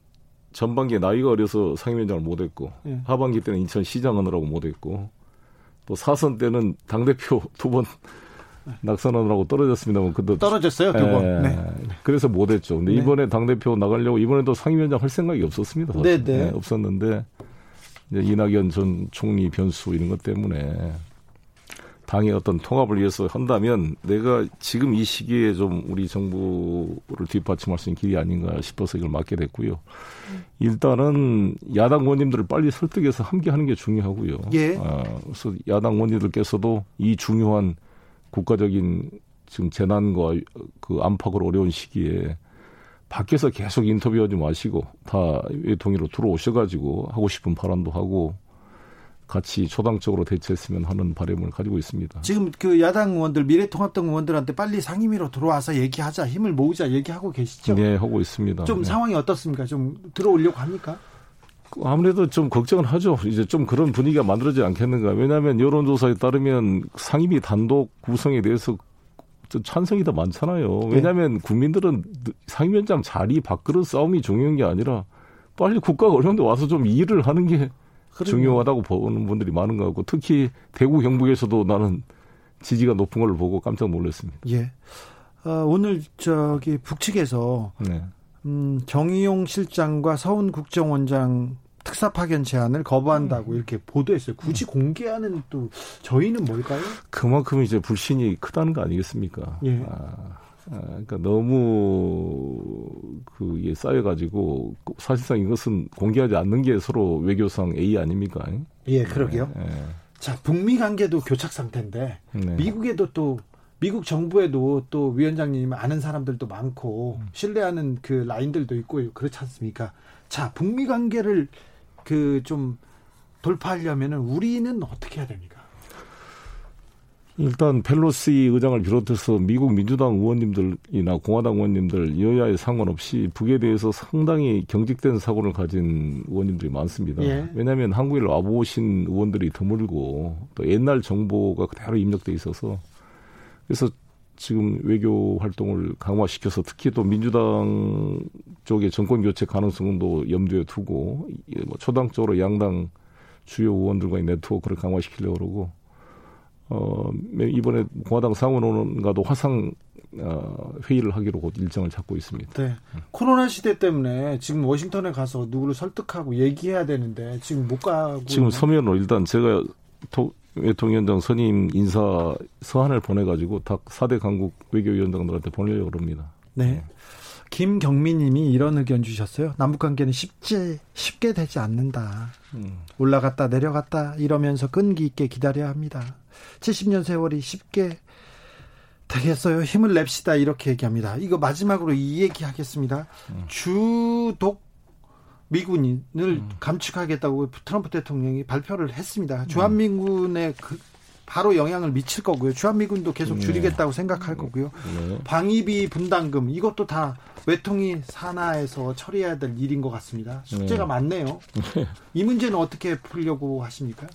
전반기에 나이가 어려서 상임위원장을 못했고 예. 하반기 때는 인천 시장 하느라고 못했고 또 사선 때는 당 대표 두번 낙선하느라고 떨어졌습니다만 그도 떨어졌어요 두 번. 예, 네. 그래서 못했죠. 근데 네. 이번에 당 대표 나가려고 이번에도 상임위원장 할 생각이 없었습니다. 네, 네. 네, 없었는데 이제 이낙연 전 총리 변수 이런 것 때문에 당의 어떤 통합을 위해서 한다면 내가 지금 이 시기에 좀 우리 정부를 뒷받침할 수 있는 길이 아닌가 싶어서 이걸 맡게 됐고요. 일단은 야당 의원님들을 빨리 설득해서 함께 하는 게 중요하고요. 예. 아, 그래서 야당 의원님들께서도 이 중요한 국가적인 지금 재난과 그 안팎을 어려운 시기에 밖에서 계속 인터뷰하지 마시고 다 외통위로 들어오셔가지고 하고 싶은 발언도 하고 같이 초당적으로 대처했으면 하는 바람을 가지고 있습니다. 지금 그 야당 의원들 미래통합당 의원들한테 빨리 상임위로 들어와서 얘기하자 힘을 모으자 얘기하고 계시죠? 네 하고 있습니다. 좀 네. 상황이 어떻습니까? 좀 들어오려고 합니까? 아무래도 좀 걱정은 하죠. 이제 좀 그런 분위기가 만들어지지 않겠는가. 왜냐하면 여론조사에 따르면 상임위 단독 구성에 대해서 찬성이 더 많잖아요. 네. 왜냐하면 네. 국민들은 상임위원장 자리 밖으로 싸움이 중요한 게 아니라 빨리 국가가 어려운데 와서 좀 일을 하는 게 그럼요. 중요하다고 보는 분들이 많은 것 같고 특히 대구 경북에서도 나는 지지가 높은 걸 보고 깜짝 놀랐습니다. 예. 어, 오늘 저기 북측에서 네. 음, 정의용 실장과 서훈 국정원장 특사 파견 제안을 거부한다고 음. 이렇게 보도했어요. 굳이 공개하는 또 저희는 뭘까요? 그만큼 이제 불신이 크다는 거 아니겠습니까? 예. 아, 아, 그러니까 너무 그게 쌓여가지고 사실상 이것은 공개하지 않는 게 서로 외교상 A 아닙니까? 예, 그러게요. 네, 네. 자, 북미 관계도 교착 상태인데 네. 미국에도 또 미국 정부에도 또 위원장님 아는 사람들도 많고 신뢰하는 그 라인들도 있고 그렇지 않습니까? 자, 북미 관계를 그 좀 돌파하려면은 우리는 어떻게 해야 됩니까? 일단 펠로시 의장을 비롯해서 미국 민주당 의원님들이나 공화당 의원님들 여야에 상관없이 북에 대해서 상당히 경직된 사고를 가진 의원님들이 많습니다. 예. 왜냐하면 한국에 와보신 의원들이 드물고 또 옛날 정보가 그대로 입력돼 있어서 그래서 지금 외교 활동을 강화시켜서 특히 또 민주당 쪽의 정권 교체 가능성도 염두에 두고 뭐 초당적으로 양당 주요 의원들과의 네트워크를 강화시키려고 그러고 어 이번에 공화당 상원의원과도 화상 어, 회의를 하기로 곧 일정을 잡고 있습니다. 네. 코로나 시대 때문에 지금 워싱턴에 가서 누구를 설득하고 얘기해야 되는데 지금 못 가고 지금 서면으로 일단 제가 토, 외통위원장 선임 인사 서한을 보내가지고 다 4대 강국 외교위원장들한테 보내려고 합니다. 네. 김경민 님이 이런 의견 주셨어요. 남북 관계는 쉽지 쉽게 되지 않는다. 음. 올라갔다 내려갔다 이러면서 끈기 있게 기다려야 합니다. 70년 세월이 쉽게 되겠어요. 힘을 냅시다 이렇게 얘기합니다. 이거 마지막으로 이 얘기 하겠습니다. 음. 주독 미군을 음. 감축하겠다고 트럼프 대통령이 발표를 했습니다. 음. 주한미군의 그 바로 영향을 미칠 거고요. 주한미군도 계속 네. 줄이겠다고 네. 생각할 거고요. 네. 방위비 분담금 이것도 다 외통위 산하에서 처리해야 될 일인 것 같습니다. 숙제가 네. 많네요. 이 문제는 어떻게 풀려고 하십니까?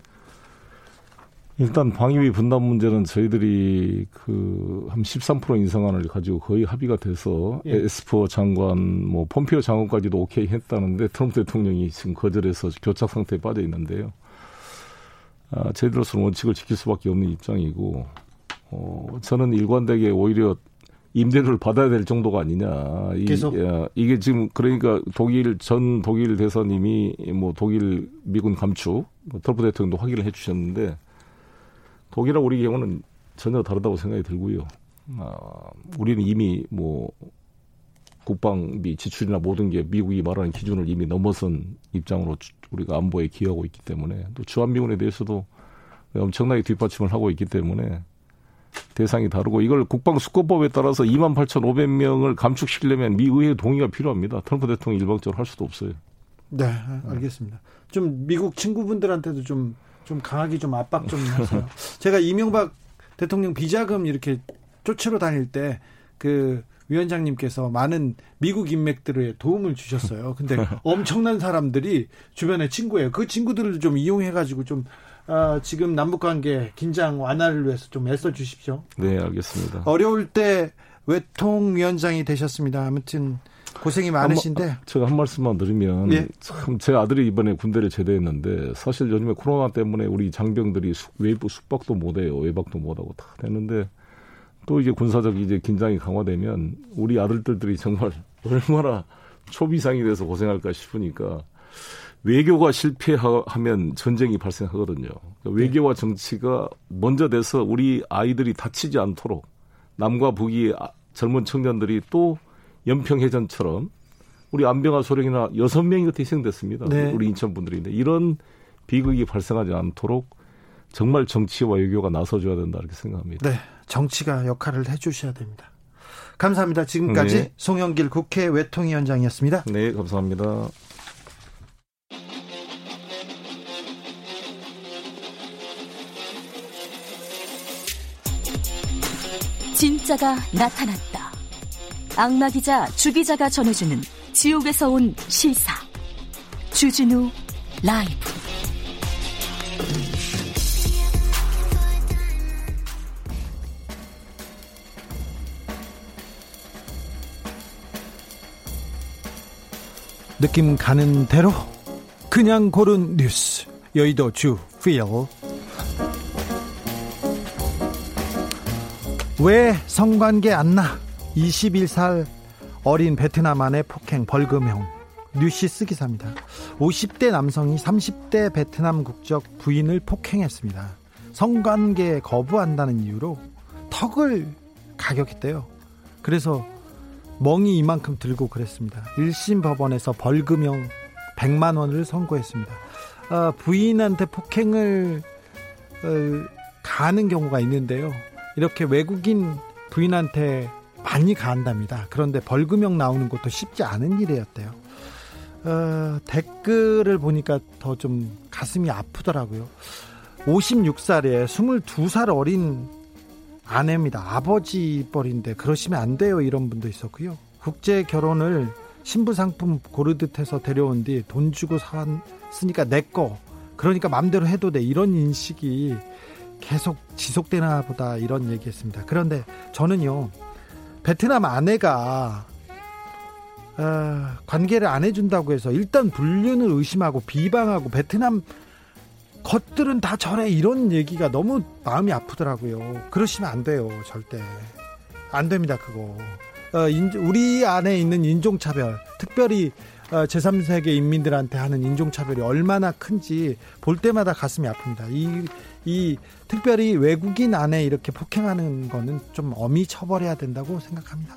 일단 방위비 분담 문제는 저희들이 그 한 13% 인상안을 가지고 거의 합의가 돼서 예. 에스퍼 장관 뭐 폼피오 장관까지도 오케이 했다는데 트럼프 대통령이 지금 거절해서 교착 상태에 빠져 있는데요. 아, 저희들로서는 원칙을 지킬 수밖에 없는 입장이고 어, 저는 일관되게 오히려 임대료를 받아야 될 정도가 아니냐. 이, 계속 야, 이게 지금 그러니까 독일 전 독일 대사님이 뭐 독일 미군 감축 뭐 트럼프 대통령도 확인을 해주셨는데 독일하고 우리 경우는 전혀 다르다고 생각이 들고요. 아, 우리는 이미 뭐 국방비 지출이나 모든 게 미국이 말하는 기준을 이미 넘어선 입장으로 우리가 안보에 기여하고 있기 때문에 또 주한미군에 대해서도 엄청나게 뒷받침을 하고 있기 때문에 대상이 다르고 이걸 국방수권법에 따라서 2만 8,500명을 감축시키려면 미 의회 동의가 필요합니다. 트럼프 대통령이 일방적으로 할 수도 없어요. 네, 알겠습니다. 좀 미국 친구분들한테도 좀, 좀 강하게 좀 압박 좀 하세요. 제가 이명박 대통령 비자금 이렇게 쫓으러 다닐 때 그 위원장님께서 많은 미국 인맥들의 도움을 주셨어요. 근데 엄청난 사람들이 주변에 친구예요. 그 친구들을 좀 이용해가지고 좀 어, 지금 남북 관계 긴장 완화를 위해서 좀 애써 주십시오. 네, 알겠습니다. 어려울 때 외통위원장이 되셨습니다. 아무튼 고생이 많으신데 한, 제가 한 말씀만 드리면 예. 참제 아들이 이번에 군대를 제대했는데 사실 요즘에 코로나 때문에 우리 장병들이 숙, 외부 숙박도 못해요 외박도 못하고 다 되는데 또 이제 군사적 이제 긴장이 강화되면 우리 아들들이 정말 얼마나 초비상이 돼서 고생할까 싶으니까 외교가 실패하면 전쟁이 발생하거든요. 그러니까 외교와 정치가 먼저 돼서 우리 아이들이 다치지 않도록 남과 북이 아, 젊은 청년들이 또 연평해전처럼 우리 안병화 소령이나 여섯 명이 희생됐습니다. 네. 우리 인천 분들인데 이런 비극이 발생하지 않도록 정말 정치와 외교가 나서줘야 된다 이렇게 생각합니다. 네, 정치가 역할을 해주셔야 됩니다. 감사합니다. 지금까지 네. 송영길 국회 외통위원장이었습니다. 네, 감사합니다. 진짜가 나타났다. 악마 기자 주 기자가 전해주는 지옥에서 온 실사. 주진우 라이브. 느낌 가는 대로 그냥 고른 뉴스 여의도 주 필. 왜 성관계 안 나? 21살 어린 베트남 안의 폭행 벌금형 뉴시스 기사입니다. 50대 남성이 30대 베트남 국적 부인을 폭행했습니다. 성관계 거부한다는 이유로 턱을 가격했대요. 그래서 멍이 이만큼 들고 그랬습니다. 1심 법원에서 벌금형 100만 원을 선고했습니다. 어, 부인한테 폭행을 어, 가하는 경우가 있는데요. 이렇게 외국인 부인한테 많이 가한답니다. 그런데 벌금형 나오는 것도 쉽지 않은 일이었대요. 어, 댓글을 보니까 더 좀 가슴이 아프더라고요. 56살에 22살 어린 아내입니다. 아버지 뻘인데 그러시면 안 돼요. 이런 분도 있었고요. 국제 결혼을 신부 상품 고르듯 해서 데려온 뒤 돈 주고 샀으니까 내 거. 그러니까 맘대로 해도 돼. 이런 인식이 계속 지속되나 보다 이런 얘기했습니다. 그런데 저는요. 베트남 아내가 어, 관계를 안 해준다고 해서 일단 불륜을 의심하고 비방하고 베트남 것들은 다 저래 이런 얘기가 너무 마음이 아프더라고요. 그러시면 안 돼요, 절대. 안 됩니다, 그거. 어, 인, 우리 안에 있는 인종차별, 특별히 어, 제3세계 인민들한테 하는 인종차별이 얼마나 큰지 볼 때마다 가슴이 아픕니다. 이, 이 특별히 외국인 안에 이렇게 폭행하는 거는 좀 엄히 처벌해야 된다고 생각합니다.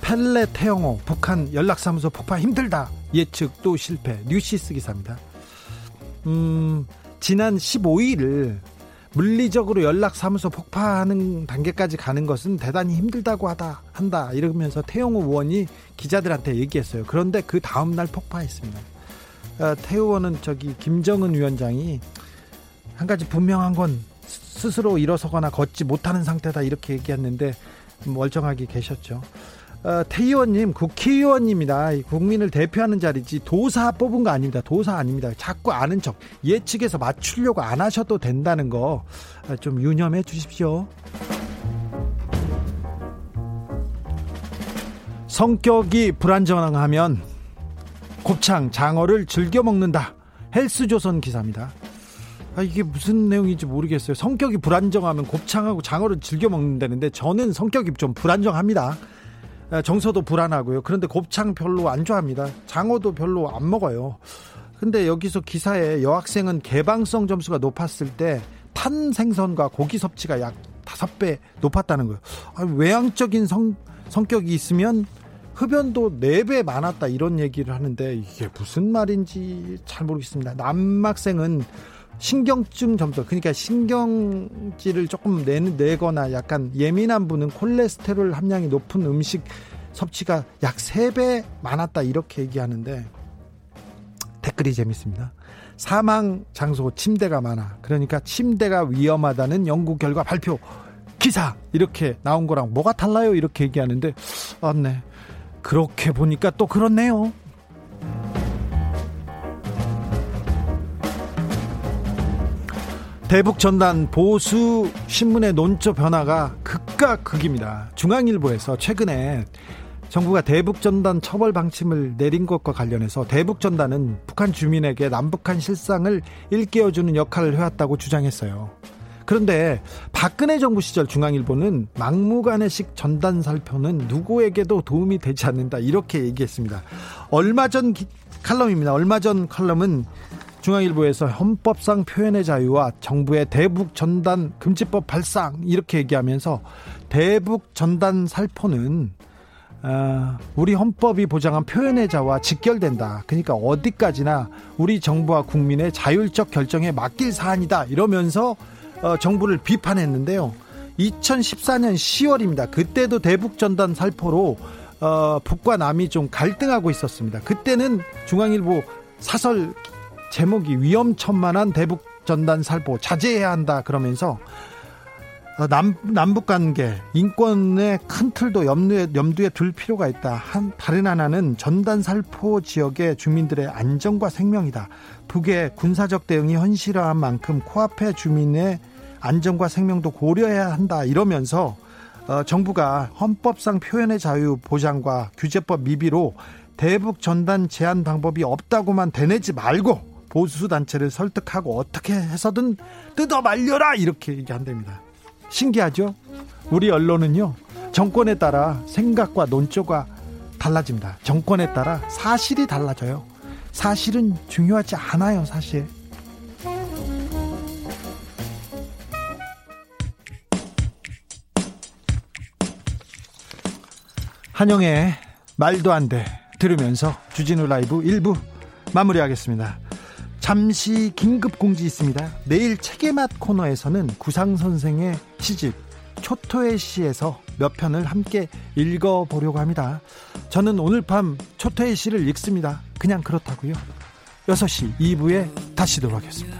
펠레 태영호 북한 연락사무소 폭파 힘들다 예측 또 실패 뉴시스 기사입니다. 음, 지난 15일 물리적으로 연락사무소 폭파하는 단계까지 가는 것은 대단히 힘들다고 하다 한다 이러면서 태영호 의원이 기자들한테 얘기했어요. 그런데 그 다음 날 폭파했습니다. 어, 태우 의원은 저기 김정은 위원장이 한 가지 분명한 건 스스로 일어서거나 걷지 못하는 상태다 이렇게 얘기했는데 멀쩡하게 계셨죠. 어, 태 의원님 국회의원입니다. 국민을 대표하는 자리지 도사 뽑은 거 아닙니다. 도사 아닙니다. 자꾸 아는 척 예측해서 맞추려고 안 하셔도 된다는 거좀 어, 유념해 주십시오. 성격이 불안정하면 곱창, 장어를 즐겨 먹는다. 헬스조선 기사입니다. 아, 이게 무슨 내용인지 모르겠어요. 성격이 불안정하면 곱창하고 장어를 즐겨 먹는다는데 저는 성격이 좀 불안정합니다. 정서도 불안하고요. 그런데 곱창 별로 안 좋아합니다. 장어도 별로 안 먹어요. 근데 여기서 기사에 여학생은 개방성 점수가 높았을 때 탄 생선과 고기 섭취가 약 다섯 배 높았다는 거예요. 아, 외향적인 성, 성격이 있으면 흡연도 4배 많았다 이런 얘기를 하는데 이게 무슨 말인지 잘 모르겠습니다. 남학생은 신경증 점수 그러니까 신경질을 조금 내, 내거나 약간 예민한 분은 콜레스테롤 함량이 높은 음식 섭취가 약 3배 많았다 이렇게 얘기하는데 댓글이 재밌습니다. 사망 장소 침대가 많아. 그러니까 침대가 위험하다는 연구 결과 발표. 기사 이렇게 나온 거랑 뭐가 달라요? 이렇게 얘기하는데 아, 네. 그렇게 보니까 또 그렇네요. 대북 전단 보수 신문의 논조 변화가 극과 극입니다. 중앙일보에서 최근에 정부가 대북 전단 처벌 방침을 내린 것과 관련해서 대북 전단은 북한 주민에게 남북한 실상을 일깨워주는 역할을 해왔다고 주장했어요. 그런데 박근혜 정부 시절 중앙일보는 막무가내식 전단 살표는 누구에게도 도움이 되지 않는다 이렇게 얘기했습니다. 얼마 전 기, 칼럼입니다. 얼마 전 칼럼은 중앙일보에서 헌법상 표현의 자유와 정부의 대북 전단 금지법 발상 이렇게 얘기하면서 대북 전단 살포는 아, 우리 헌법이 보장한 표현의 자와 직결된다. 그러니까 어디까지나 우리 정부와 국민의 자율적 결정에 맡길 사안이다. 이러면서 어, 정부를 비판했는데요. 2014년 10월입니다. 그때도 대북 전단 살포로 어, 북과 남이 좀 갈등하고 있었습니다. 그때는 중앙일보 사설 제목이 위험천만한 대북 전단 살포 자제해야 한다 그러면서 어, 남, 남북 관계, 인권의 큰 틀도 염두에, 염두에 둘 필요가 있다. 한, 다른 하나는 전단 살포 지역의 주민들의 안전과 생명이다. 북의 군사적 대응이 현실화한 만큼 코앞의 주민의 안전과 생명도 고려해야 한다. 이러면서 어, 정부가 헌법상 표현의 자유 보장과 규제법 미비로 대북 전단 제한 방법이 없다고만 대내지 말고 보수 단체를 설득하고 어떻게 해서든 뜯어 말려라 이렇게 얘기한답니다. 신기하죠? 우리 언론은요, 정권에 따라 생각과 논조가 달라집니다. 정권에 따라 사실이 달라져요. 사실은 중요하지 않아요, 사실. 한영의 말도 안 돼 들으면서 주진우 라이브 1부 마무리하겠습니다. 잠시 긴급 공지 있습니다. 내일 책의 맛 코너에서는 구상 선생의 시집 초토의 시에서 몇 편을 함께 읽어보려고 합니다. 저는 오늘 밤 초토의 시를 읽습니다. 그냥 그렇다고요. 6시 2부에 다시 돌아오겠습니다.